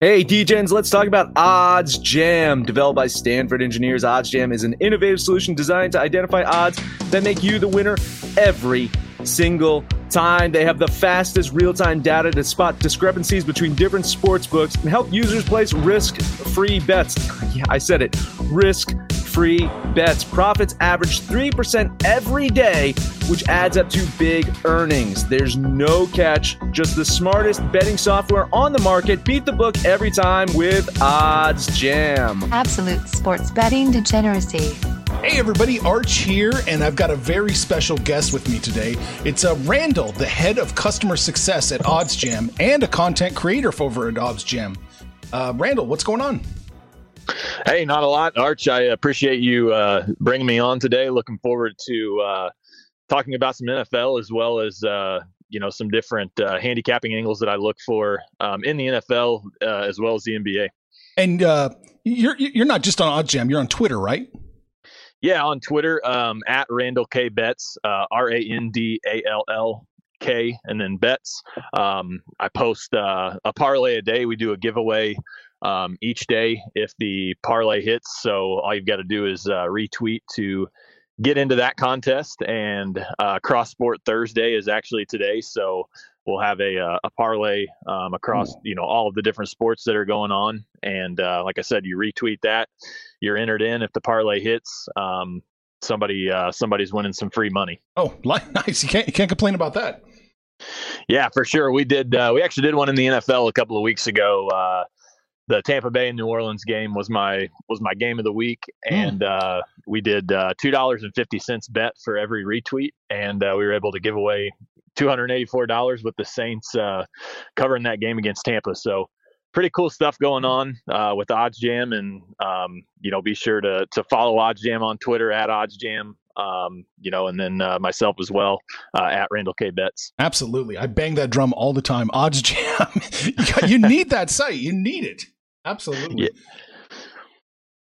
Hey, DJs, let's talk about Odds Jam. Developed by Stanford engineers, Odds Jam is an innovative solution designed to identify odds that make you the winner every single time. They have the fastest real time data to spot discrepancies between different sports books and help users place risk free bets. Yeah, I said it risk free bets. Profits average 3% every day, which adds up to big earnings. There's no catch, just the smartest betting software on the market. Beat the book every time with Odds Jam. Absolute sports betting degeneracy. Hey everybody, Arch here, and I've got a very special guest with me today. It's uh, Randall, the head of customer success at OddsJam and a content creator for over at OddsJam. Uh, Randall, what's going on? Hey, not a lot, Arch. I appreciate you uh, bringing me on today. Looking forward to uh, talking about some NFL as well as uh, you know some different uh, handicapping angles that I look for um, in the NFL uh, as well as the NBA. And uh, you're you're not just on OddsJam; you're on Twitter, right? Yeah, on Twitter um, at Randall K Betts, R A N D A L L K, and then Betts. Um, I post a parlay a day. We do a giveaway um, each day if the parlay hits. So all you've got to do is uh, retweet to get into that contest. And uh, Cross Sport Thursday is actually today, so we'll have a uh, a parlay um, across you know all of the different sports that are going on. And uh, like I said, you retweet that, you're entered in. If the parlay hits, um, somebody uh, somebody's winning some free money. Oh, nice! You can't you can't complain about that. Yeah, for sure. We did. Uh, we actually did one in the NFL a couple of weeks ago the Tampa Bay and New Orleans game was my was my game of the week, hmm. and mm. uh, we did uh, two dollars and fifty cents bet for every retweet, and uh, we were able to give away two hundred eighty four dollars with the Saints uh, covering that game against Tampa. So pretty cool stuff going on uh, with Odds Jam, and um, you know be sure to to follow Odds Jam on Twitter at Odds Jam. Um, you know, and then uh, myself as well at Randall K Betts. Absolutely, I bang that drum all the time. Odds Jam, you need that site. You need it. Absolutely. Yeah.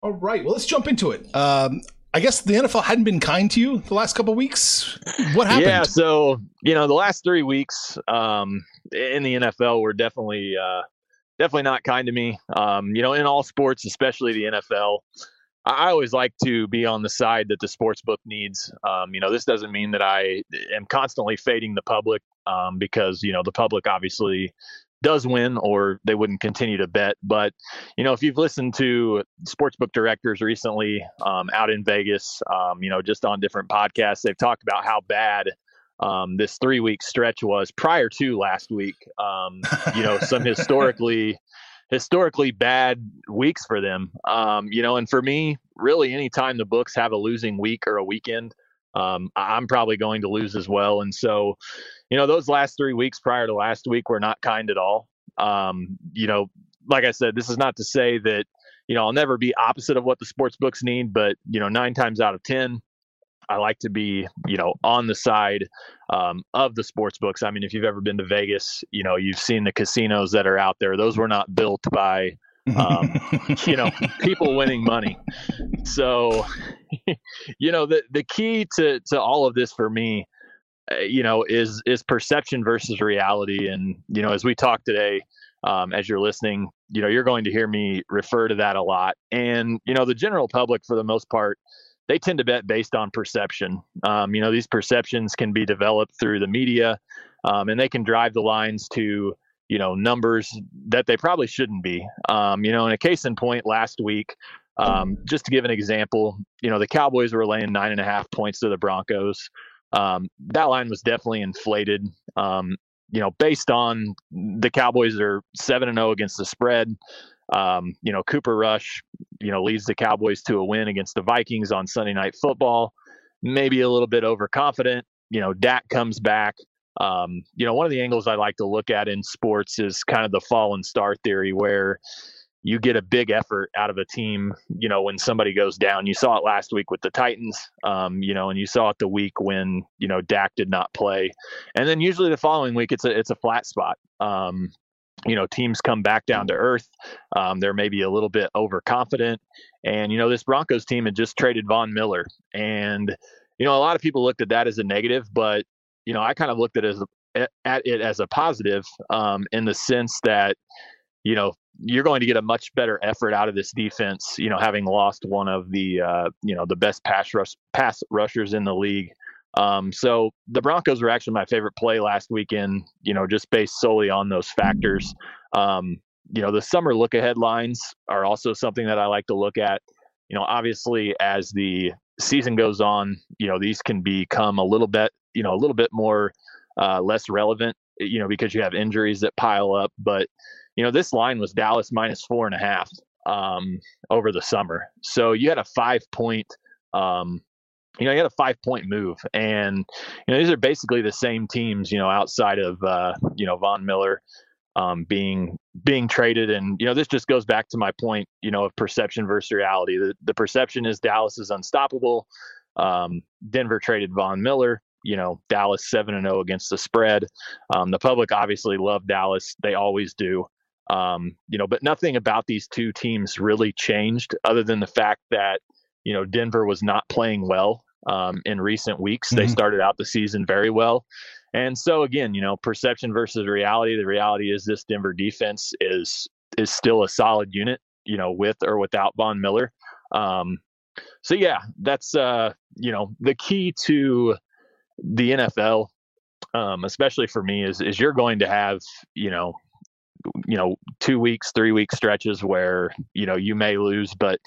All right. Well, let's jump into it. Um, I guess the NFL hadn't been kind to you the last couple weeks. What happened? Yeah. So you know, the last three weeks um, in the NFL were definitely uh, definitely not kind to me. Um, you know, in all sports, especially the NFL. I always like to be on the side that the sports book needs. Um, you know, this doesn't mean that I am constantly fading the public um, because you know the public obviously does win or they wouldn't continue to bet. But, you know, if you've listened to sportsbook directors recently um, out in Vegas, um, you know, just on different podcasts, they've talked about how bad um, this three week stretch was prior to last week. Um, you know, some historically. historically bad weeks for them um, you know and for me really anytime the books have a losing week or a weekend um, I'm probably going to lose as well. And so, you know, those last three weeks prior to last week were not kind at all. Um, you know, like I said, this is not to say that, you know, I'll never be opposite of what the sports books need, but, you know, nine times out of 10, I like to be, you know, on the side um, of the sports books. I mean, if you've ever been to Vegas, you know, you've seen the casinos that are out there. Those were not built by, um, you know, people winning money. So, you know, the the key to to all of this for me, uh, you know, is is perception versus reality. And you know, as we talk today, um, as you're listening, you know, you're going to hear me refer to that a lot. And you know, the general public, for the most part, they tend to bet based on perception. Um, you know, these perceptions can be developed through the media, um, and they can drive the lines to you know, numbers that they probably shouldn't be. Um, you know, in a case in point, last week, um, just to give an example, you know, the Cowboys were laying nine and a half points to the Broncos. Um, that line was definitely inflated. Um, you know, based on the Cowboys are seven and zero oh against the spread. Um, you know, Cooper Rush, you know, leads the Cowboys to a win against the Vikings on Sunday Night Football. Maybe a little bit overconfident. You know, Dak comes back. Um, you know, one of the angles I like to look at in sports is kind of the fallen star theory, where you get a big effort out of a team, you know, when somebody goes down. You saw it last week with the Titans, um, you know, and you saw it the week when, you know, Dak did not play. And then usually the following week it's a it's a flat spot. Um, you know, teams come back down to earth. Um, they're maybe a little bit overconfident. And, you know, this Broncos team had just traded Von Miller. And, you know, a lot of people looked at that as a negative, but, you know, I kind of looked at it as, at it as a positive um, in the sense that, you know, you're going to get a much better effort out of this defense, you know, having lost one of the, uh, you know, the best pass rush pass rushers in the league. Um, so the Broncos were actually my favorite play last weekend, you know, just based solely on those factors. Um, you know, the summer look ahead lines are also something that I like to look at. You know, obviously as the season goes on, you know, these can become a little bit, you know, a little bit more uh, less relevant, you know, because you have injuries that pile up. But, you know, this line was Dallas minus four and a half um, over the summer. So you had a five point um, you know, he had a five point move. And, you know, these are basically the same teams, you know, outside of, uh, you know, Von Miller um, being being traded. And, you know, this just goes back to my point, you know, of perception versus reality. The, the perception is Dallas is unstoppable. Um, Denver traded Von Miller. You know, Dallas 7 and 0 against the spread. Um, the public obviously love Dallas. They always do. Um, you know, but nothing about these two teams really changed other than the fact that, you know, Denver was not playing well um, in recent weeks. Mm-hmm. They started out the season very well. And so again, you know, perception versus reality. The reality is this Denver defense is is still a solid unit, you know, with or without Von Miller. Um, so yeah, that's uh, you know, the key to the NFL, um, especially for me, is is you're going to have, you know, you know two weeks three week stretches where you know you may lose but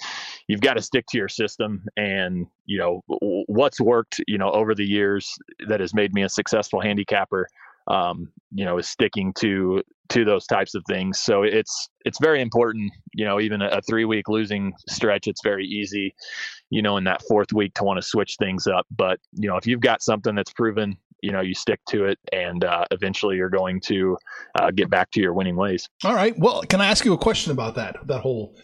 you've got to stick to your system. And you know what's worked you know over the years that has made me a successful handicapper um, you know is sticking to to those types of things. So it's it's very important you know even a, a three week losing stretch it's very easy you know in that fourth week to want to switch things up. But you know if you've got something that's proven you know you stick to it and uh, eventually you're going to uh, get back to your winning ways. All right. Well can i ask you a question about that that whole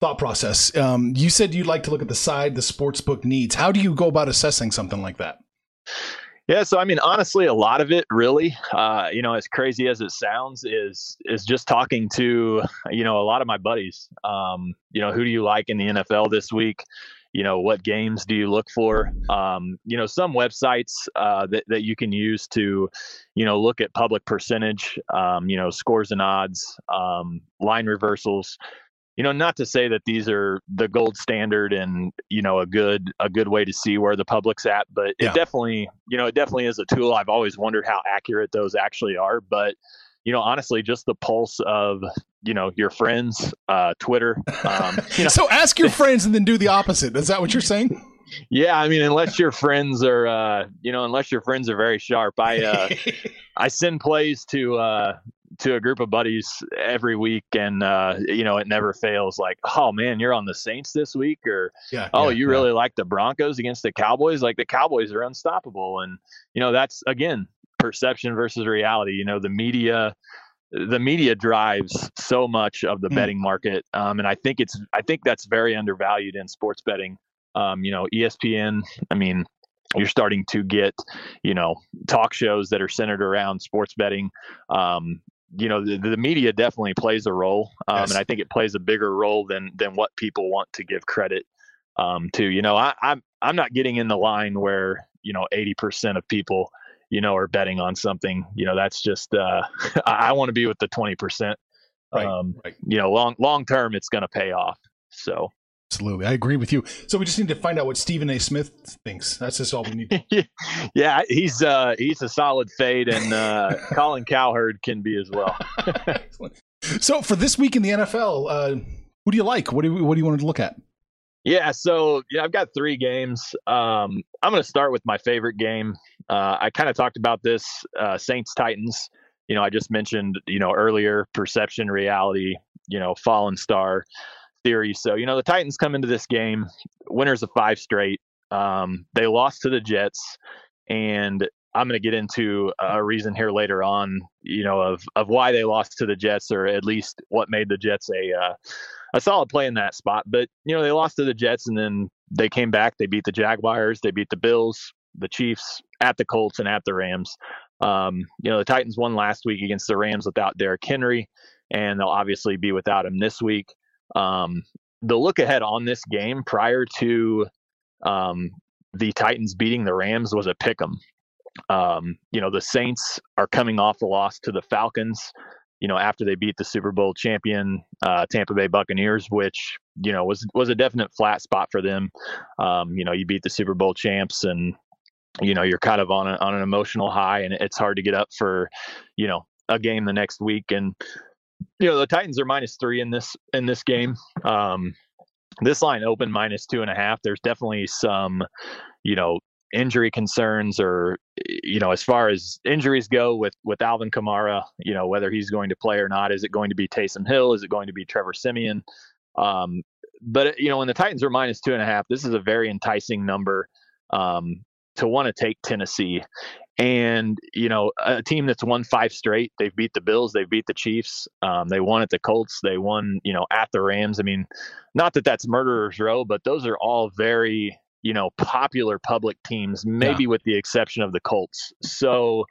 thought process? Um, you said you'd like to look at the side the sports book needs. How do you go about assessing something like that yeah, so I mean, honestly, a lot of it, really, uh, you know, as crazy as it sounds, is is just talking to, you know, a lot of my buddies. Um, you know, who do you like in the NFL this week? you know what games do you look for um, you know some websites uh, that, that you can use to you know look at public percentage um, you know scores and odds um, line reversals you know not to say that these are the gold standard and you know a good a good way to see where the public's at but it definitely you know it definitely is a tool i've always wondered how accurate those actually are but you know, honestly, just the pulse of you know your friends, uh, Twitter. Um, you know. so ask your friends and then do the opposite. Is that what you're saying? Yeah, I mean, unless your friends are, uh, you know, unless your friends are very sharp, I uh, I send plays to uh, to a group of buddies every week, and uh, you know, it never fails. Like, oh man, you're on the Saints this week, or yeah, oh, yeah, you really yeah. like the Broncos against the Cowboys. Like the Cowboys are unstoppable, and you know, that's again perception versus reality. You know, the media the media drives so much of the mm. betting market, um, and I think it's I think that's very undervalued in sports betting. Um, you know, ESPN. I mean, you're starting to get you know talk shows that are centered around sports betting. Um, you know, the, the, media definitely plays a role, um, yes. and I think it plays a bigger role than than what people want to give credit um, to. You know, I, I'm I'm not getting in the line where you know 80% of people you know, are betting on something, you know, that's just, uh, I, I want to be with the 20%. Right, um, right. You know, long, long term, it's going to pay off. So, Absolutely. I agree with you. So we just need to find out what Stephen A. Smith thinks. That's just all we need. yeah, he's uh he's a solid fade and uh Colin Cowherd can be as well. so for this week in the NFL, uh who do you like? What do you, what do you want to look at? Yeah, so yeah, I've got three games. Um, I'm going to start with my favorite game. Uh, I kind of talked about this uh, Saints Titans. You know, I just mentioned you know earlier perception, reality. You know, fallen star theory. So, you know, the Titans come into this game winners of five straight. Um, they lost to the Jets, and I'm going to get into a reason here later on, you know, of of why they lost to the Jets, or at least what made the Jets a uh, a solid play in that spot. But you know, they lost to the Jets, and then they came back. They beat the Jaguars, they beat the Bills, the Chiefs, at the Colts, and at the Rams. Um, you know, the Titans won last week against the Rams without Derrick Henry, and they'll obviously be without him this week. Um, the look ahead on this game prior to um, the Titans beating the Rams was a pick 'em. Um, you know, the Saints are coming off the loss to the Falcons. You know, after they beat the Super Bowl champion uh, Tampa Bay Buccaneers, which you know was was a definite flat spot for them. Um, you know, you beat the Super Bowl champs, and you know you're kind of on a, on an emotional high, and it's hard to get up for you know a game the next week. And you know the Titans are minus three in this in this game. Um, this line opened minus two and a half. There's definitely some, you know, injury concerns or you know as far as injuries go with with Alvin Kamara, you know whether he's going to play or not. Is it going to be Taysom Hill? Is it going to be Trevor Siemian? Um, but you know when the Titans are minus two and a half, this is a very enticing number um, to want to take Tennessee. And you know, a team that's won five straight. They've beat the Bills. They've beat the Chiefs. Um, they won at the Colts. They won, you know, at the Rams. I mean, not that that's murderers row, but those are all very, you know, popular public teams. Maybe yeah. with the exception of the Colts. So,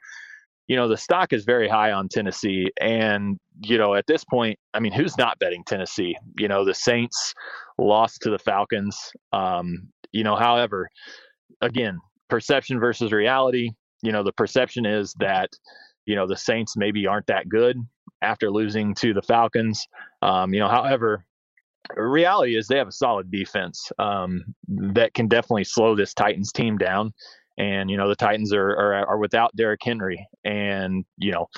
you know, the stock is very high on Tennessee, and you know, at this point, I mean, who's not betting Tennessee? You know, the Saints lost to the Falcons. Um, you know, however, again, perception versus reality you know the perception is that you know the Saints maybe aren't that good after losing to the Falcons. Um, you know, however, reality is they have a solid defense um, that can definitely slow this Titans team down. And you know the Titans are, are are without Derrick Henry, and you know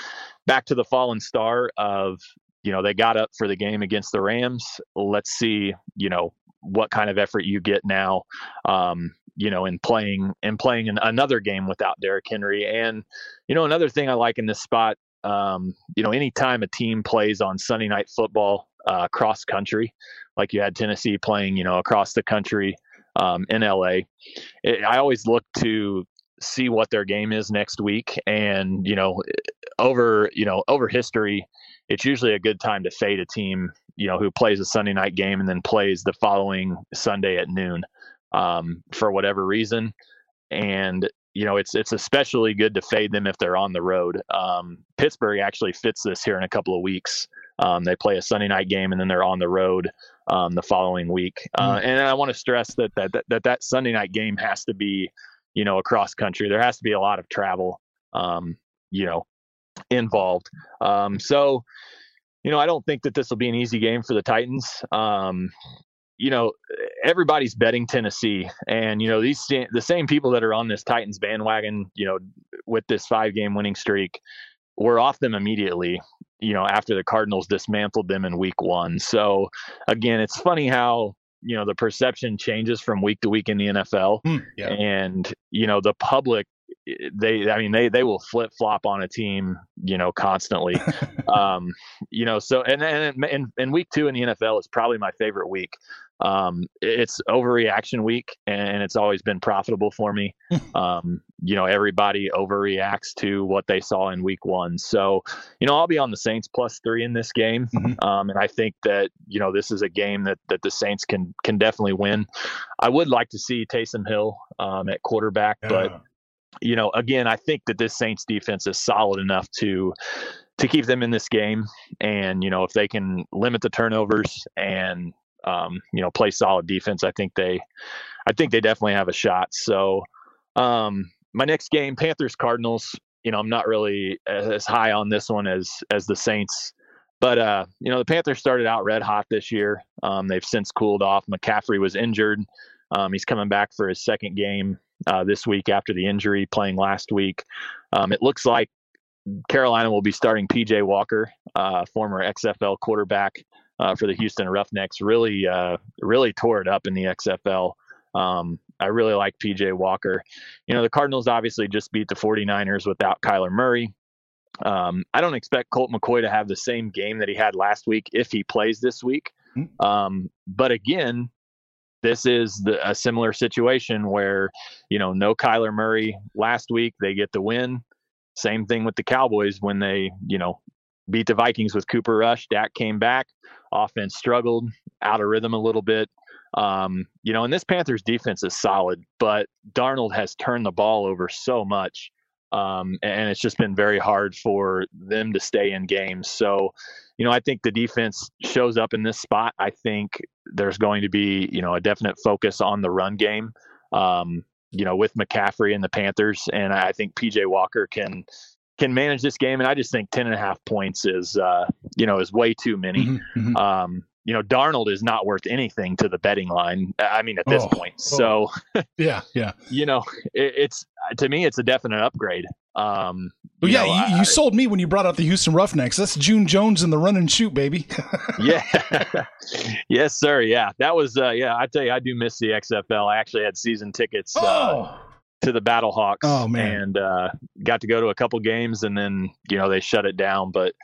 back to the fallen star of you know they got up for the game against the Rams. Let's see you know what kind of effort you get now. Um, you know, in playing and playing in another game without Derrick Henry. And you know, another thing I like in this spot, um, you know, anytime a team plays on Sunday night football uh, cross country, like you had Tennessee playing, you know, across the country um, in LA, it, I always look to see what their game is next week. And you know, over you know over history, it's usually a good time to fade a team you know who plays a Sunday night game and then plays the following Sunday at noon um, for whatever reason. And you know, it's it's especially good to fade them if they're on the road. Um, Pittsburgh actually fits this here in a couple of weeks. Um, they play a Sunday night game and then they're on the road um, the following week. Uh, mm. and I want to stress that that, that that that Sunday night game has to be, you know, across country. There has to be a lot of travel, um, you know, involved. Um, so, you know, I don't think that this will be an easy game for the Titans. You know, everybody's betting Tennessee, and you know these the same people that are on this Titans bandwagon, you know, with this five game winning streak, were off them immediately. You know, after the Cardinals dismantled them in Week One. So again, it's funny how you know the perception changes from week to week in the NFL, mm, yeah. and you know the public they i mean they they will flip flop on a team you know constantly um you know so and and in, in week two in the nfl is probably my favorite week um, it's overreaction week and it's always been profitable for me. um, you know, everybody overreacts to what they saw in week one. So, you know, I'll be on the Saints plus three in this game. Mm-hmm. Um, and I think that, you know, this is a game that, that the Saints can, can definitely win. I would like to see Taysom Hill, um, at quarterback, yeah. but you know, again, I think that this Saints defense is solid enough to, to keep them in this game. And, you know, if they can limit the turnovers and, um, you know, play solid defense, I think they, I think they definitely have a shot. So, um, my next game, Panthers Cardinals. You know, I'm not really as high on this one as as the Saints But uh, you know, the Panthers started out red hot this year. Um, they've since cooled off. McCaffrey was injured. Um, he's coming back for his second game uh, this week after the injury, playing last week. Um, it looks like Carolina will be starting PJ Walker, uh, former XFL quarterback uh, for the Houston Roughnecks. Really, uh, really tore it up in the XFL. Um, I really like PJ Walker. You know, the Cardinals obviously just beat the 49ers without Kyler Murray. Um, I don't expect Colt McCoy to have the same game that he had last week if he plays this week. Hmm. Um, but again, this is the, a similar situation where, you know, no Kyler Murray last week, they get the win. Same thing with the Cowboys when they, you know, beat the Vikings with Cooper Rush. Dak came back, offense struggled, out of rhythm a little bit. Um, you know, and this Panthers defense is solid, but Darnold has turned the ball over so much. Um, and it's just been very hard for them to stay in games. So, you know, I think the defense shows up in this spot. I think there's going to be, you know, a definite focus on the run game. Um, you know, with McCaffrey and the Panthers. And I think PJ Walker can can manage this game. And I just think 10 and a half points is, uh, you know, is way too many. Mm-hmm, mm-hmm. Um, you know, Darnold is not worth anything to the betting line. I mean, at this oh, point. Oh. So, yeah, yeah. You know, it, it's to me, it's a definite upgrade. Um, well, yeah, know, you, you I, sold me when you brought out the Houston Roughnecks. That's June Jones in the run and shoot, baby. yeah, yes, sir. Yeah, that was. Uh, yeah, I tell you, I do miss the XFL. I actually had season tickets. Uh, oh. Uh, to the Battlehawks. Oh man! And uh, got to go to a couple games, and then you know they shut it down. But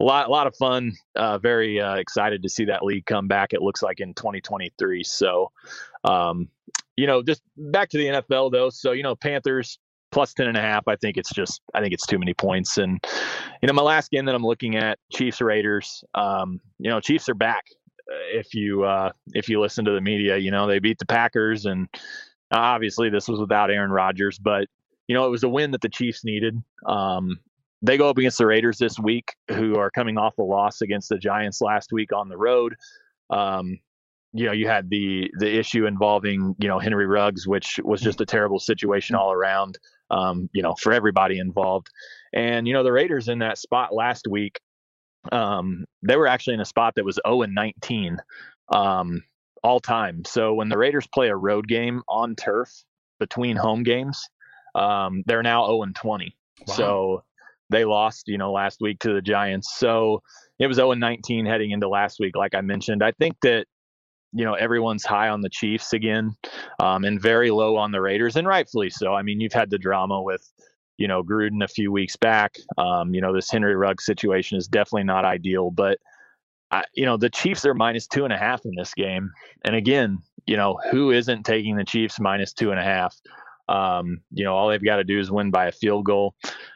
a lot, a lot of fun. Uh, very uh, excited to see that league come back. It looks like in 2023. So, um, you know, just back to the NFL though. So you know, Panthers plus 10 and a half. I think it's just, I think it's too many points. And, you know, my last game that I'm looking at Chiefs Raiders, um, you know, Chiefs are back. If you, uh, if you listen to the media, you know, they beat the Packers and obviously this was without Aaron Rodgers, but you know, it was a win that the Chiefs needed. Um, they go up against the Raiders this week, who are coming off a loss against the Giants last week on the road. Um, you know, you had the the issue involving you know Henry Ruggs, which was just a terrible situation all around. Um, you know, for everybody involved, and you know the Raiders in that spot last week. Um, they were actually in a spot that was 0 and 19 um, all time. So when the Raiders play a road game on turf between home games, um, they're now 0 and 20. Wow. So they lost, you know, last week to the Giants. So it was 0 and 19 heading into last week, like I mentioned. I think that, you know, everyone's high on the Chiefs again um, and very low on the Raiders, and rightfully so. I mean, you've had the drama with, you know, Gruden a few weeks back. Um, you know, this Henry Ruggs situation is definitely not ideal, but. I, you know the Chiefs are minus two and a half in this game, and again, you know who isn't taking the Chiefs minus two and a half? Um, you know, all they've got to do is win by a field goal.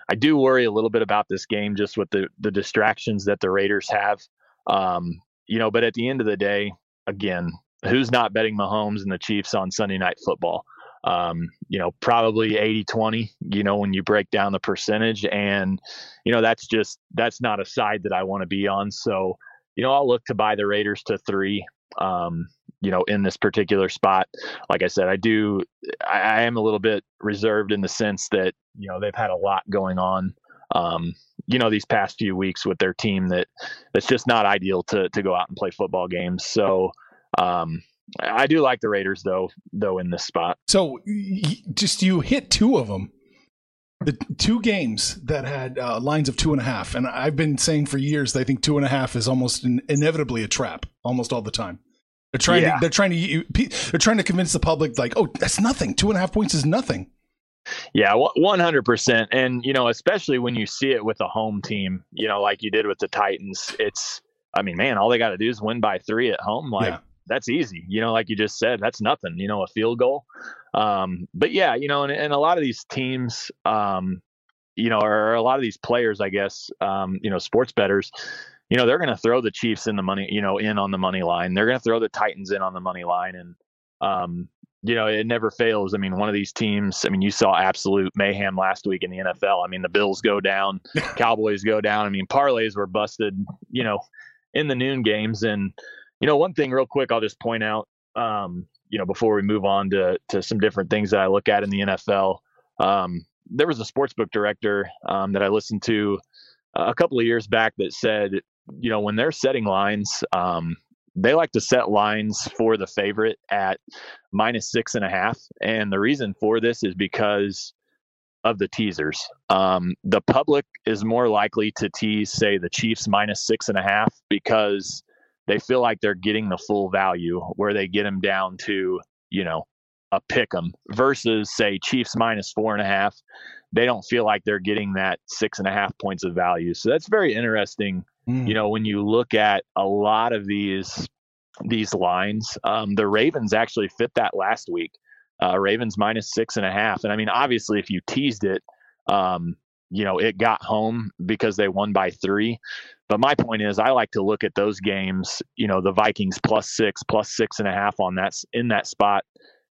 I do worry a little bit about this game just with the the distractions that the Raiders have. Um, you know, but at the end of the day, again, who's not betting Mahomes and the Chiefs on Sunday night football? Um, you know, probably 80 20, you know, when you break down the percentage. And, you know, that's just, that's not a side that I want to be on. So, you know, I'll look to buy the Raiders to three. Um, you know, in this particular spot. Like I said, I do, I, I, am a little bit reserved in the sense that, you know, they've had a lot going on, um, you know, these past few weeks with their team that that's just not ideal to, to go out and play football games. So, um, I do like the Raiders though, though in this spot. So just you hit two of them the two games that had uh, lines of two and a half, and I've been saying for years that I think two and a half is almost in, inevitably a trap, almost all the time. They're trying yeah. to they're trying to they're trying to convince the public like, oh, that's nothing. Two and a half points is nothing. Yeah, one hundred percent. And you know, especially when you see it with a home team, you know, like you did with the Titans, it's I mean, man, all they got to do is win by three at home. Like yeah. That's easy. You know, like you just said, that's nothing. You know, a field goal. Um, but yeah, you know, and, and a lot of these teams, um, you know, or a lot of these players, I guess, um, you know, sports betters you know, they're going to throw the Chiefs in the money, you know, in on the money line. They're going to throw the Titans in on the money line. And, um, you know, it never fails. I mean, one of these teams, I mean, you saw absolute mayhem last week in the NFL. I mean, the Bills go down, Cowboys go down. I mean, parlays were busted, you know, in the noon games. And, you know, one thing real quick, I'll just point out, um, you know, before we move on to, to some different things that I look at in the NFL, um, there was a sportsbook director um, that I listened to a couple of years back that said you know, when they're setting lines, um, they like to set lines for the favorite at minus six and a half. And the reason for this is because of the teasers. Um, the public is more likely to tease, say, the Chiefs minus six and a half because they feel like they're getting the full value where they get them down to, you know, a pick them versus, say, Chiefs minus four and a half. They don't feel like they're getting that six and a half points of value. So that's very interesting Mm. You know, when you look at a lot of these these lines, um, the Ravens actually fit that last week. Uh, Ravens minus six and a half, and I mean, obviously, if you teased it, um, you know, it got home because they won by three. But my point is, I like to look at those games. You know, the Vikings plus six, plus six and a half on that in that spot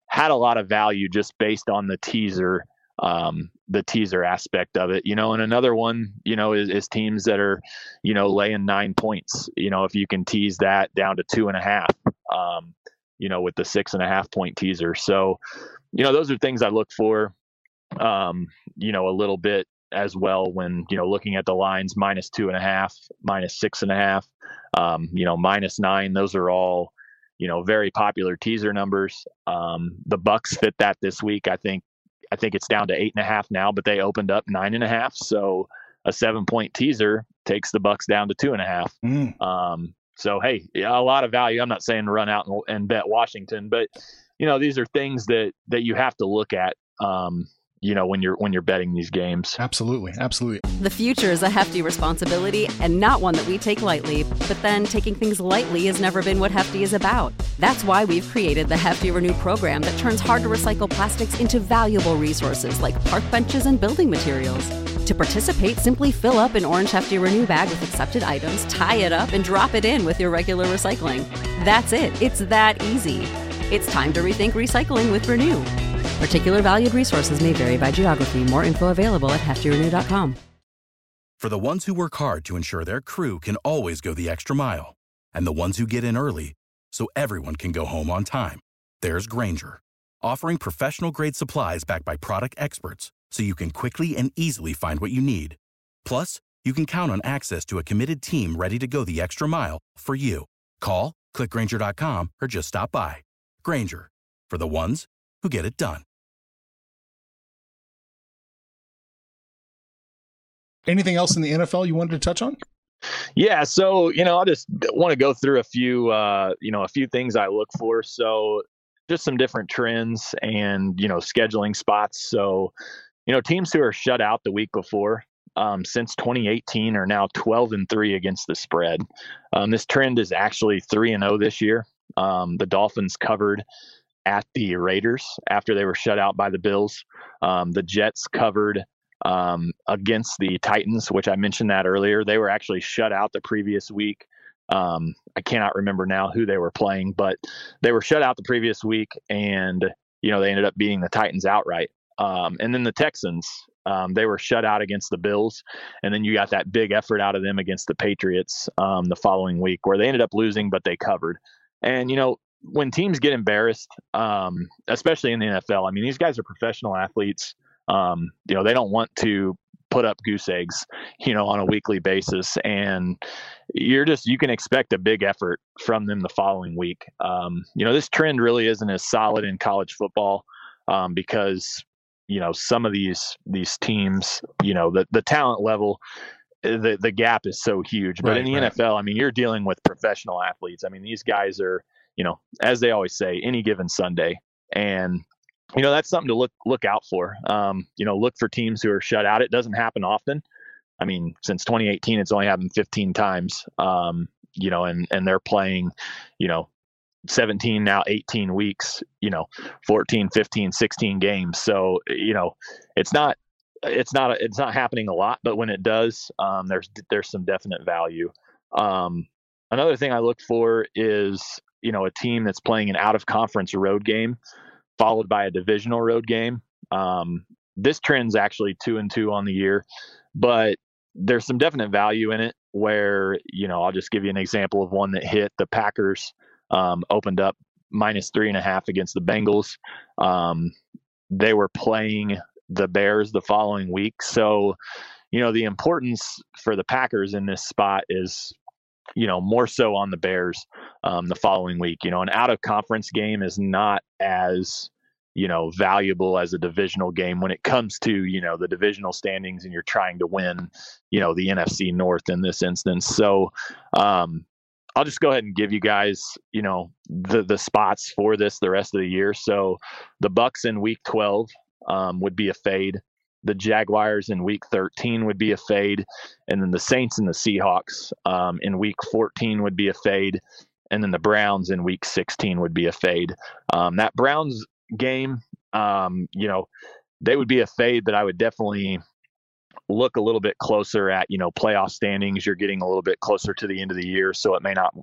had a lot of value just based on the teaser um, the teaser aspect of it, you know, and another one, you know, is, is, teams that are, you know, laying nine points, you know, if you can tease that down to two and a half, um, you know, with the six and a half point teaser. So, you know, those are things I look for, um, you know, a little bit as well when, you know, looking at the lines minus two and a half, minus six and a half, um, you know, minus nine, those are all, you know, very popular teaser numbers. Um, the Bucks fit that this week. I think I think it's down to eight and a half now, but they opened up nine and a half. So a seven point teaser takes the Bucks down to two and a half. Mm. Um, so hey, a lot of value. I'm not saying run out and, and, bet Washington, but you know these are things that that you have to look at. Um, you know when you're when you're betting these games. Absolutely, absolutely. The future is a hefty responsibility and not one that we take lightly. But then taking things lightly has never been what Hefty is about. That's why we've created the Hefty Renew program that turns hard to recycle plastics into valuable resources like park benches and building materials. To participate, simply fill up an orange Hefty Renew bag with accepted items, tie it up, and drop it in with your regular recycling. That's it. It's that easy. It's time to rethink recycling with Renew. Particular valued resources may vary by geography. More info available at heftyrenew.com. For the ones who work hard to ensure their crew can always go the extra mile, and the ones who get in early so everyone can go home on time, there's Grainger, offering professional grade supplies backed by product experts so you can quickly and easily find what you need. Plus, you can count on access to a committed team ready to go the extra mile for you. Call, clickgrainger.com, or just stop by. Grainger, for the ones who get it done. Anything else in the NFL you wanted to touch on? Yeah, so you know, I just want to go through a few, uh, you know, a few things I look for. So, just some different trends and you know, scheduling spots. So, you know, teams who are shut out the week before um, since 2018 are now 12 and three against the spread. Um, this trend is actually three and zero oh this year. Um, the Dolphins covered at the Raiders after they were shut out by the Bills. Um, the Jets covered um, against the Titans, which I mentioned that earlier. They were actually shut out the previous week. Um, I cannot remember now who they were playing, but they were shut out the previous week, and you know they ended up beating the Titans outright. Um, and then the Texans, um, they were shut out against the Bills, and then you got that big effort out of them against the Patriots um, the following week, where they ended up losing, but they covered. And you know when teams get embarrassed, um, especially in the NFL, I mean these guys are professional athletes. Um, you know, they don't want to put up goose eggs, you know, on a weekly basis. And you're just, you can expect a big effort from them the following week. Um, you know, this trend really isn't as solid in college football um, because, you know, some of these, these teams, you know, the, the talent level, the, the gap is so huge. But right, in the right. NFL, I mean, you're dealing with professional athletes. I mean, these guys are, you know, as they always say, any given Sunday. And you know that's something to look look out for. Um, you know, look for teams who are shut out. It doesn't happen often. I mean, since 2018, it's only happened 15 times. Um, you know, and and they're playing, you know, 17 now 18 weeks. You know, 14, 15, 16 games. So you know, it's not it's not it's not happening a lot, but when it does, um, there's there's some definite value. Um, another thing I look for is you know a team that's playing an out of conference road game followed by a divisional road game. Um, this trend's actually two and two on the year, but there's some definite value in it where, you know, I'll just give you an example of one that hit. The Packers um, opened up minus three and a half against the Bengals. Um, they were playing the Bears the following week. So, you know, the importance for the Packers in this spot is you know, more so on the Bears um, the following week. You know, an out of conference game is not as you know valuable as a divisional game when it comes to you know the divisional standings and you're trying to win you know the NFC North in this instance. So um, I'll just go ahead and give you guys you know the the spots for this the rest of the year. So the Bucks in Week 12 um, would be a fade. The Jaguars in Week 13 would be a fade, and then the Saints and the Seahawks um, in Week 14 would be a fade and then the Browns in week 16 would be a fade. Um, that Browns game, um, you know, they would be a fade, but I would definitely look a little bit closer at, you know, playoff standings. You're getting a little bit closer to the end of the year, so it may not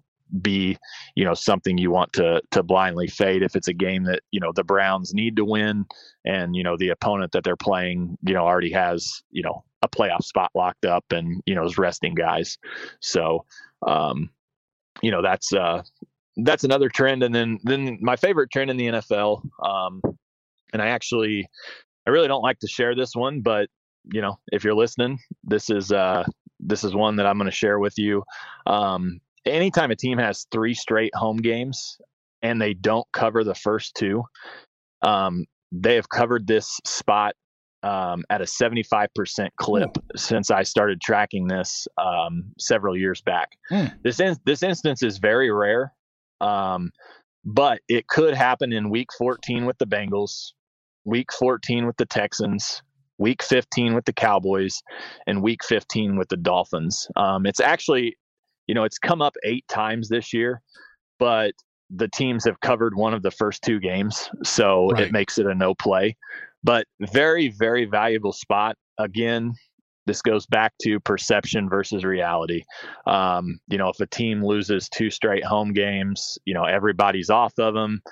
be, you know, something you want to to blindly fade if it's a game that, you know, the Browns need to win and, you know, the opponent that they're playing, you know, already has, you know, a playoff spot locked up and, you know, is resting guys. So, um, you know, that's uh that's another trend. And then then my favorite trend in the NFL, um, and I actually I really don't like to share this one, but you know, if you're listening, this is uh this is one that I'm going to share with you. Um, anytime a team has three straight home games and they don't cover the first two, um, they have covered this spot um, at a 75% clip Ooh. since I started tracking this um, several years back. Mm. This in, this instance is very rare. Um, but it could happen in week 14 with the Bengals, week 14 with the Texans, week 15 with the Cowboys, and week 15 with the Dolphins. Um, it's actually, you know, it's come up eight times this year, but the teams have covered one of the first two games, so right. it makes it a no play. But very, very valuable spot. Again, this goes back to perception versus reality. Um, you know, if a team loses two straight home games, you know, everybody's off of them.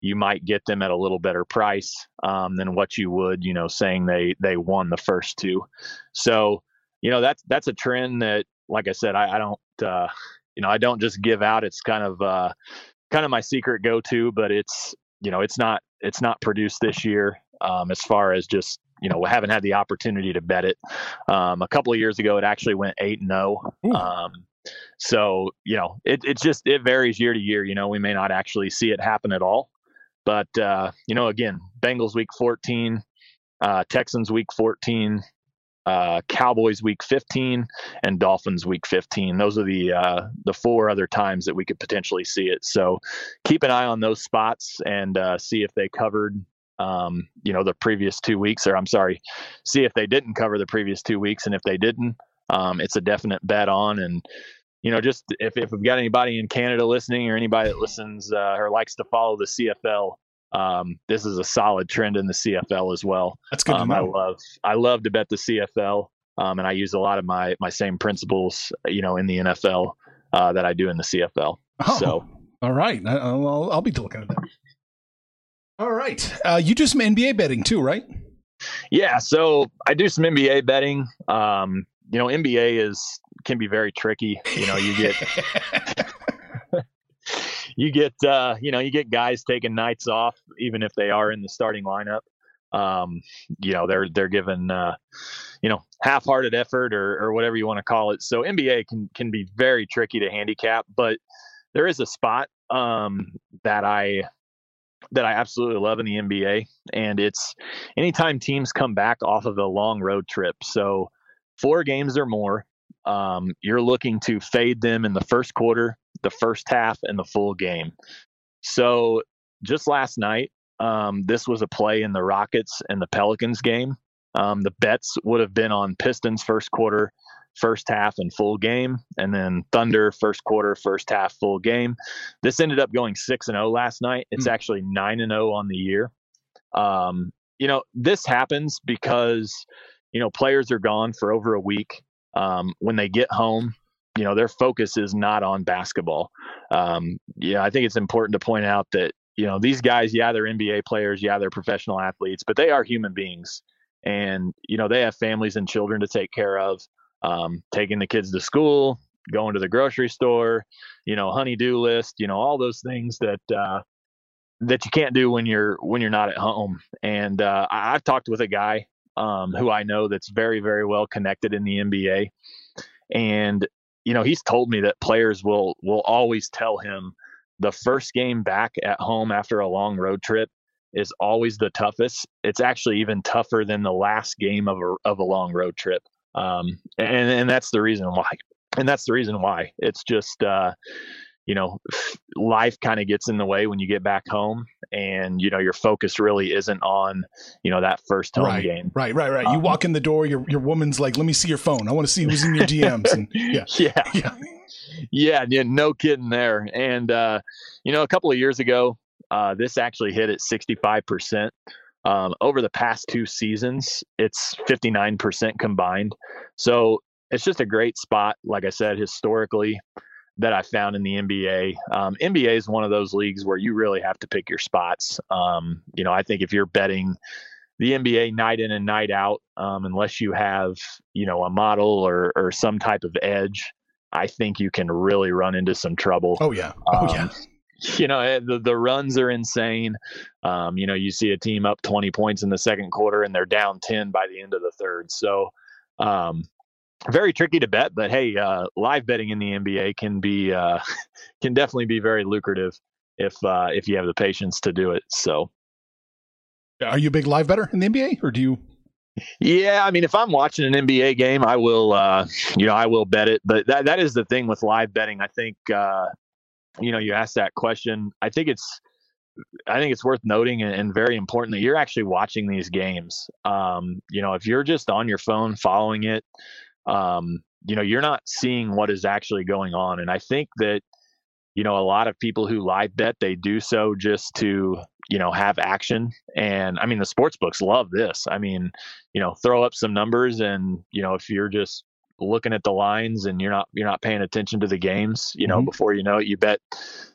You might get them at a little better price um, than what you would, you know, saying they they won the first two. So, you know, that's that's a trend that, like I said, I, I don't, uh, you know, I don't just give out. It's kind of uh, kind of my secret go to, but it's you know, it's not it's not produced this year um, as far as just you know, we haven't had the opportunity to bet it. Um, a couple of years ago, it actually went eight and zero. Oh. Um, so you know, it it just it varies year to year. You know, we may not actually see it happen at all, but uh, you know, again, Bengals week 14, uh, Texans week 14. Uh, Cowboys week 15 and Dolphins week 15. Those are the uh, the four other times that we could potentially see it. So keep an eye on those spots and uh, see if they covered um, you know, the previous two weeks, or I'm sorry, see if they didn't cover the previous two weeks, and if they didn't, um, it's a definite bet on. And you know, just if if we've got anybody in Canada listening, or anybody that listens uh, or likes to follow the CFL, um, this is a solid trend in the CFL as well. That's good. Um, I love I love to bet the CFL, um, and I use a lot of my my same principles, you know, in the NFL uh, that I do in the CFL. Oh, so, all right, I'll, I'll be looking at that. All right. Uh, you do some NBA betting too, right? Yeah. So I do some NBA betting. Um, you know, NBA is can be very tricky. You know, you get you get uh, you know you get guys taking nights off even if they are in the starting lineup. Um, you know, they're they're given uh, you know half-hearted effort or or whatever you want to call it. So NBA can can be very tricky to handicap, but there is a spot um, that I that I absolutely love in the NBA, and it's anytime teams come back off of a long road trip. So four games or more, um, you're looking to fade them in the first quarter, the first half, and the full game. So just last night, um, this was a play in the Rockets and the Pelicans game. Um, the bets would have been on Pistons first quarter, first half and full game, and then Thunder first quarter, first half, full game. This ended up going six and zero oh last night. It's mm. actually nine and zero oh on the year. Um, you know, this happens because you know players are gone for over a week. Um, when they get home, you know their focus is not on basketball. Um, yeah, I think it's important to point out that you know these guys, yeah, they're NBA players, yeah, they're professional athletes, but they are human beings, and you know they have families and children to take care of um, taking the kids to school, going to the grocery store, you know, honey-do list, you know, all those things that uh, that you can't do when you're when you're not at home. And uh, I've talked with a guy um, who I know that's very very well connected in the NBA, and you know, he's told me that players will will always tell him the first game back at home after a long road trip is always the toughest. It's actually even tougher than the last game of a of a long road trip. Um, and and that's the reason why. And that's the reason why. It's just uh, you know, life kind of gets in the way when you get back home, and you know your focus really isn't on you know that first home right, game. Right, right, right. Um, you walk in the door, your your woman's like, "Let me see your phone. I want to see who's in your DMs." And yeah, yeah, yeah, yeah, yeah. No kidding there. And uh, you know, a couple of years ago, uh, this actually hit at sixty five percent. Um, over the past two seasons, it's 59% combined. So it's just a great spot. Like I said, historically, that I found in the NBA. Um, NBA is one of those leagues where you really have to pick your spots. Um, you know, I think if you're betting the NBA night in and night out, um, unless you have, you know, a model or, or some type of edge, I think you can really run into some trouble. Oh, yeah. Oh, yeah. Um, you know, eh, the, the runs are insane. Um, you know, you see a team up 20 points in the second quarter and they're down 10 by the end of the third. So, um, very tricky to bet, but hey, uh, live betting in the NBA can be uh, can definitely be very lucrative if uh, if you have the patience to do it. So, are you a big live better in the NBA, or do you? Yeah, I mean, if I'm watching an NBA game, I will, uh, you know, I will bet it. But that that is the thing with live betting. I think, uh, you know, you asked that question. I think it's I think it's worth noting and, and, very important that you're actually watching these games. Um, you know, if you're just on your phone following it, um, you know, you're not seeing what is actually going on. And I think that, you know, a lot of people who live bet, they do so just to, you know, have action. And I mean, the sports books love this. I mean, you know, throw up some numbers and, you know, if you're just looking at the lines and you're not you're not paying attention to the games you know mm-hmm. before you know it you bet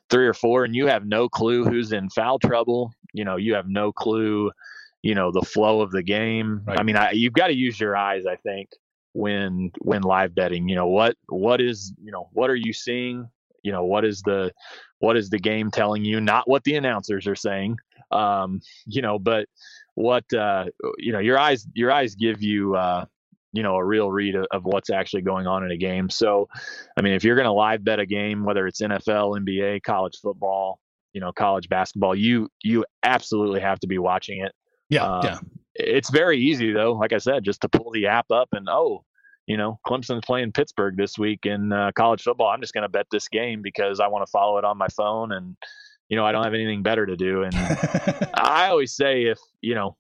three or four and you have no clue who's in foul trouble you know you have no clue you know the flow of the game right. i mean I, you've got to use your eyes i think when when live betting you know what what is you know what are you seeing? You know what is the what is the game telling you? Not what the announcers are saying um you know but what uh you know your eyes your eyes give you uh you know a real read of, of what's actually going on in a game. So i mean if you're going to live bet a game whether it's nfl nba college football you know college basketball you you absolutely have to be watching it. Yeah um, yeah it's very easy though, like I said, just to pull the app up and oh, you know, Clemson's playing Pittsburgh this week in uh, college football. I'm just going to bet this game because I want to follow it on my phone and you know, I don't have anything better to do and I always say if, you know,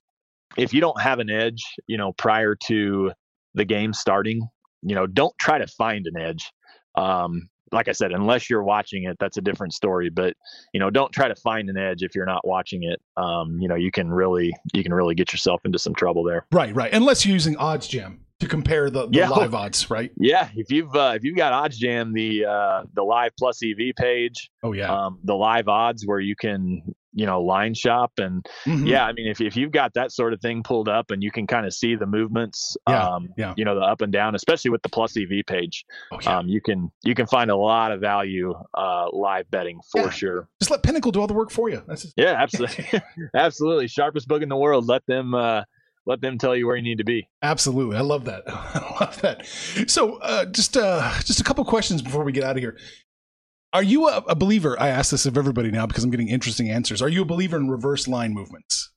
if you don't have an edge, you know, prior to the game starting, you know, don't try to find an edge. Um, like I said, unless you're watching it, that's a different story. But you know, don't try to find an edge if you're not watching it. Um, you know, you can really you can really get yourself into some trouble there. Right, right. Unless you're using OddsJam to compare the, the yeah. live odds, right? Yeah, if you've uh, if you've got OddsJam, the uh, the live plus EV page, oh yeah, um, the live odds where you can you know line shop and mm-hmm. yeah i mean if, if you've got that sort of thing pulled up and you can kind of see the movements yeah, um yeah. you know the up and down especially with the plus ev page oh, yeah. um you can you can find a lot of value uh live betting for yeah. sure just let pinnacle do all the work for you that's just... yeah absolutely absolutely sharpest book in the world let them uh let them tell you where you need to be. Absolutely, I love that. I love that. So, uh, just uh, just a couple questions before we get out of here. Are you a, a, believer? I ask this of everybody now because I'm getting interesting answers. Are you a believer in reverse line movements?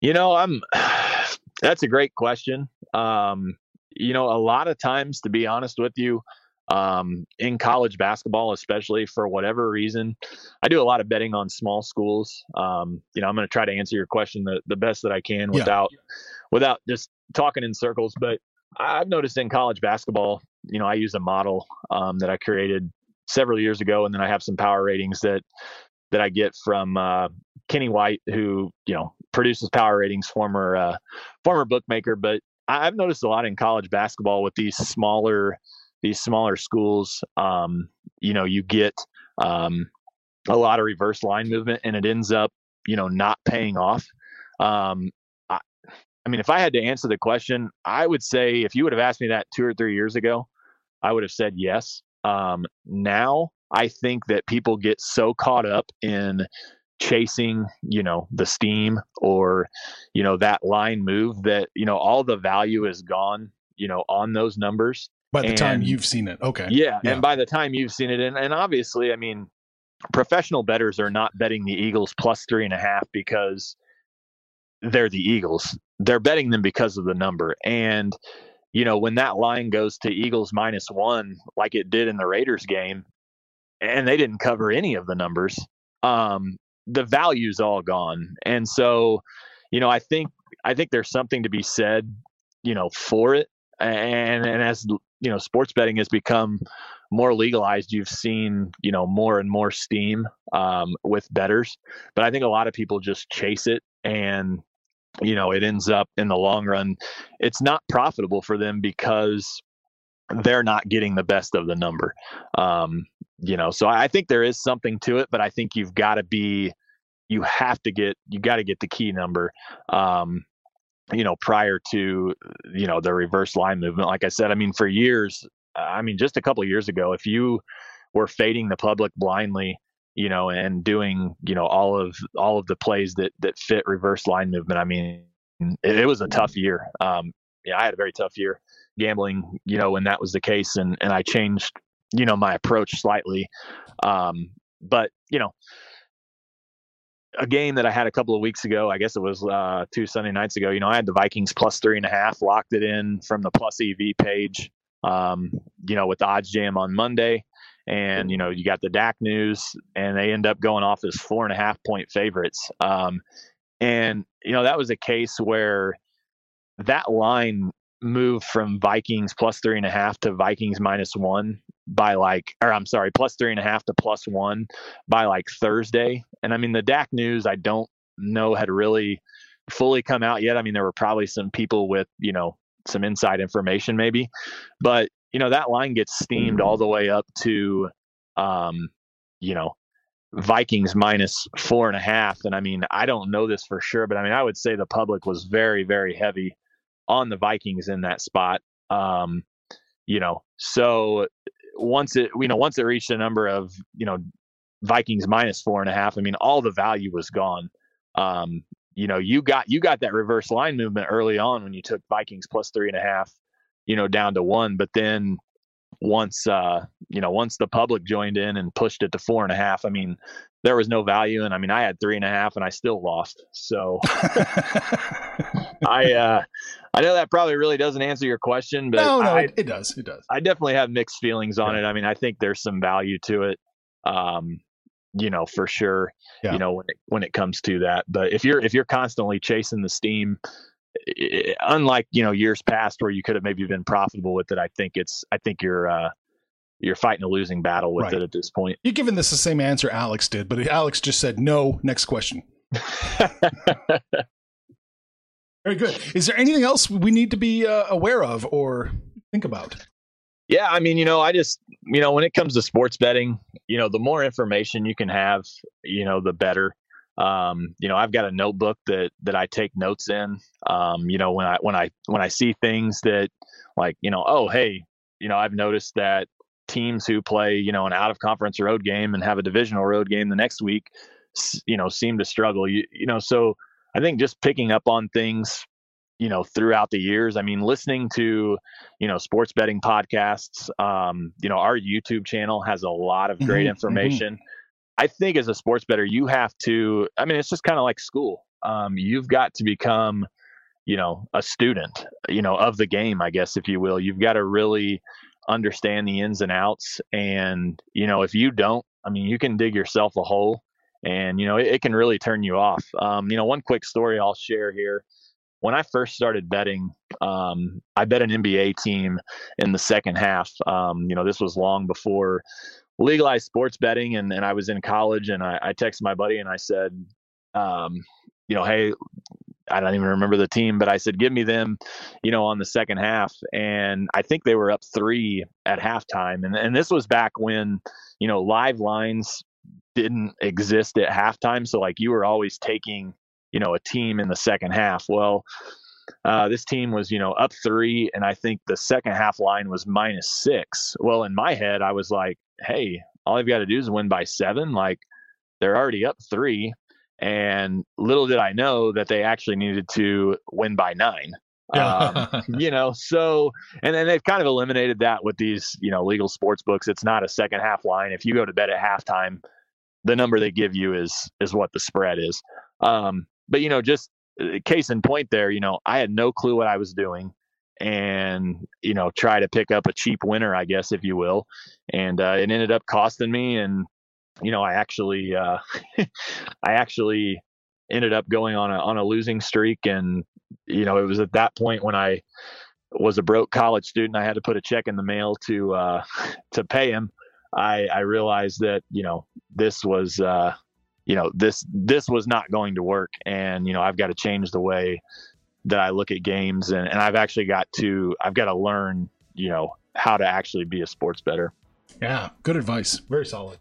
You know, I'm. That's a great question. Um, you know, a lot of times, to be honest with you, um, in college basketball, especially for whatever reason, I do a lot of betting on small schools. Um, you know, I'm going to try to answer your question the, the best that I can without yeah. without just talking in circles. But I've noticed in college basketball, you know, I use a model um, that I created several years ago, and then I have some power ratings that that I get from uh, Kenny White, who you know produces power ratings, former uh, former bookmaker. But I've noticed a lot in college basketball with these smaller these smaller schools. Um, you know, you get um, a lot of reverse line movement, and it ends up you know not paying off. Um, I, I mean, if I had to answer the question, I would say if you would have asked me that two or three years ago, I would have said yes. Um, now I think that people get so caught up in chasing, you know, the steam or, you know, that line move that, you know, all the value is gone, you know, on those numbers. By the and, time you've seen it, okay. Yeah, yeah, and by the time you've seen it, and, and obviously, I mean, professional bettors are not betting the Eagles plus three and a half because they're the Eagles. They're betting them because of the number. And, you know, when that line goes to Eagles minus one, like it did in the Raiders game, and they didn't cover any of the numbers, um, the value's all gone. And so, you know, I think I think there's something to be said, you know, for it. And and as you know, sports betting has become more legalized, you've seen you know more and more steam um, with betters. But I think a lot of people just chase it, and you know, it ends up in the long run, it's not profitable for them because they're not getting the best of the number. Um, you know, so I think there is something to it, but I think you've got to be, you have to get, you got to get the key number. Um, you know, prior to, you know, the reverse line movement. Like I said, I mean, for years, I mean, just a couple years ago, if you were fading the public blindly, you know, and doing, you know, all of all of the plays that that fit reverse line movement, I mean, it, it was a tough year. Um, yeah, I had a very tough year gambling, you know, when that was the case, and and I changed, you know, my approach slightly. Um, but you know, a game that I had a couple of weeks ago, I guess it was uh, two Sunday nights ago. You know, I had the Vikings plus three and a half, locked it in from the plus EV page. Um, you know, with the OddsJam on Monday, and you know, you got the Dak news, and they end up going off as four and a half point favorites. Um, and you know, that was a case where that line moved from Vikings plus three and a half to Vikings minus one by like, or I'm sorry, plus three and a half to plus one by like Thursday. And I mean, the Dak news, I don't know had really fully come out yet. I mean, there were probably some people with, you know, some inside information maybe, but you know, that line gets steamed all the way up to, um, you know, Vikings minus four and a half. And I mean, I don't know this for sure, but I mean, I would say the public was very, very heavy on the Vikings in that spot. Um, you know, so once it, you know, once it reached a number of, you know, Vikings minus four and a half, I mean, all the value was gone. Um, you know, you got you got that reverse line movement early on when you took Vikings plus three and a half, you know, down to one. But then once uh, you know, once the public joined in and pushed it to four and a half, I mean, there was no value. And I mean, I had three and a half and I still lost. So I, uh, I know that probably really doesn't answer your question, but no, no, I, it does. It does. I definitely have mixed feelings on yeah. it. I mean, I think there's some value to it. Um, you know, for sure, yeah. you know, when it, when it comes to that, but if you're, if you're constantly chasing the steam, it, unlike, you know, years past where you could have maybe been profitable with it, I think it's, I think you're, uh, you're fighting a losing battle with right. it at this point. You're giving this the same answer Alex did, but Alex just said no. Next question. Very good. Is there anything else we need to be uh, aware of or think about? Yeah, I mean, you know, I just, you know, when it comes to sports betting, you know, the more information you can have, you know, the better. Um, you know, I've got a notebook that that I take notes in. Um, you know, when I when I when I see things that like, you know, oh, hey, you know, I've noticed that teams who play, you know, an out of conference road game and have a divisional road game the next week, you know, seem to struggle. You, you know, so I think just picking up on things, you know, throughout the years. I mean, listening to, you know, sports betting podcasts. Um, you know, our YouTube channel has a lot of great mm-hmm, mm-hmm. information. Mm-hmm. I think as a sports better, you have to. I mean, it's just kind of like school. Um, you've got to become, you know, a student, you know, of the game, I guess, if you will. You've got to really understand the ins and outs. And, you know, if you don't, I mean, you can dig yourself a hole and, you know, it, it can really turn you off. Um, you know, one quick story I'll share here. When I first started betting, um, I bet an NBA team in the second half. Um, you know, this was long before legalized sports betting, and, and I was in college, and I, I texted my buddy and I said, um, you know, hey, I don't even remember the team, but I said, give me them, you know, on the second half. And I think they were up three at halftime. And, and this was back when, you know, live lines didn't exist at halftime. So, like, you were always taking, you know, a team in the second half. Well, uh, this team was, you know, up three. And I think the second half line was minus six. Well, in my head, I was like, hey, all they've got to do is win by seven. Like, they're already up three and little did I know that they actually needed to win by nine. Um, you know, so and then they've kind of eliminated that with these, you know, legal sports books. It's not a second half line. If you go to bed at halftime, the number they give you is is what the spread is. Um, but you know, just uh, case in point there, you know, I had no clue what I was doing and you know try to pick up a cheap winner i guess if you will and uh, it ended up costing me and you know i actually uh, i actually ended up going on a on a losing streak and you know it was at that point when i was a broke college student i had to put a check in the mail to uh to pay him. I i realized that you know this was uh you know this this was not going to work and you know i've got to change the way that i look at games and, and i've actually got to i've got to learn you know how to actually be a sports better yeah good advice very solid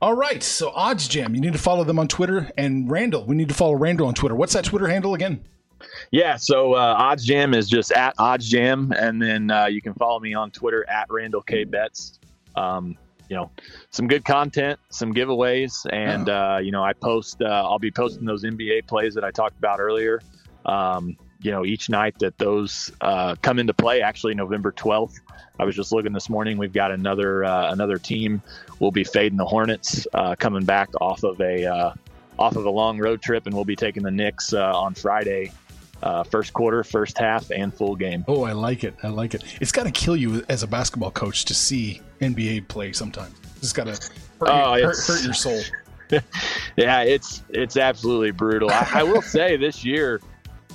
all right so odds jam you need to follow them on twitter and randall we need to follow randall on twitter what's that twitter handle again yeah, so uh, Odds Jam is just at Odds Jam, and then uh, you can follow me on Twitter at Randall K Betts. Um, you know some good content, some giveaways, and uh, you know I post. Uh, I'll be posting those NBA plays that I talked about earlier. Um, you know each night that those uh, come into play. Actually, November twelfth. I was just looking this morning. We've got another uh, another team. We'll be fading the Hornets uh, coming back off of a uh, off of a long road trip, and we'll be taking the Knicks on Friday uh, first quarter, first half, and full game. Oh, I like it. I like it. It's got to kill you as a basketball coach to see NBA play sometimes. It's got to hurt, oh, hurt, hurt, your soul. yeah, it's it's absolutely brutal. I, I will say this year,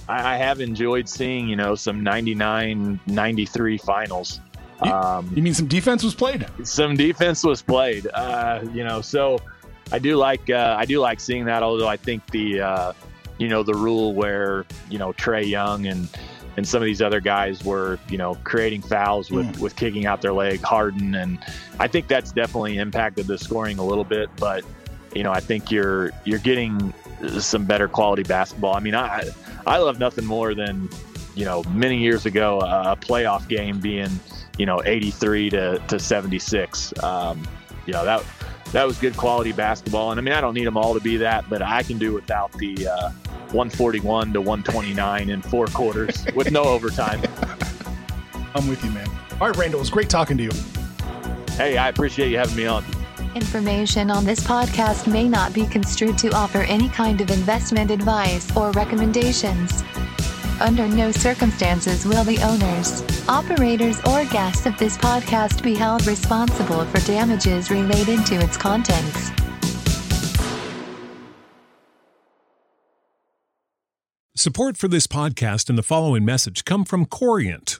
I, I, have enjoyed seeing you know some 99, 93 finals. You, um, you mean some defense was played? Some defense was played. Uh, you know, so I do like uh, I do like seeing that. Although I think the uh, you know, the rule where, you know, Trae Young and and some of these other guys were, you know, creating fouls with, mm. with kicking out their leg, Harden, and I think that's definitely impacted the scoring a little bit. But you know, I think you're you're getting some better quality basketball. I mean, I I love nothing more than you know many years ago a playoff game being you know 83 to to 76. Um, you know that that was good quality basketball, and I mean I don't need them all to be that, but I can do without the uh, 141 to 129 in four quarters with no overtime. I'm with you, man. All right, Randall, it was great talking to you. Hey, I appreciate you having me on. Information on this podcast may not be construed to offer any kind of investment advice or recommendations. Under no circumstances will the owners, operators, or guests of this podcast be held responsible for damages related to its contents. Support for this podcast and the following message come from Corient.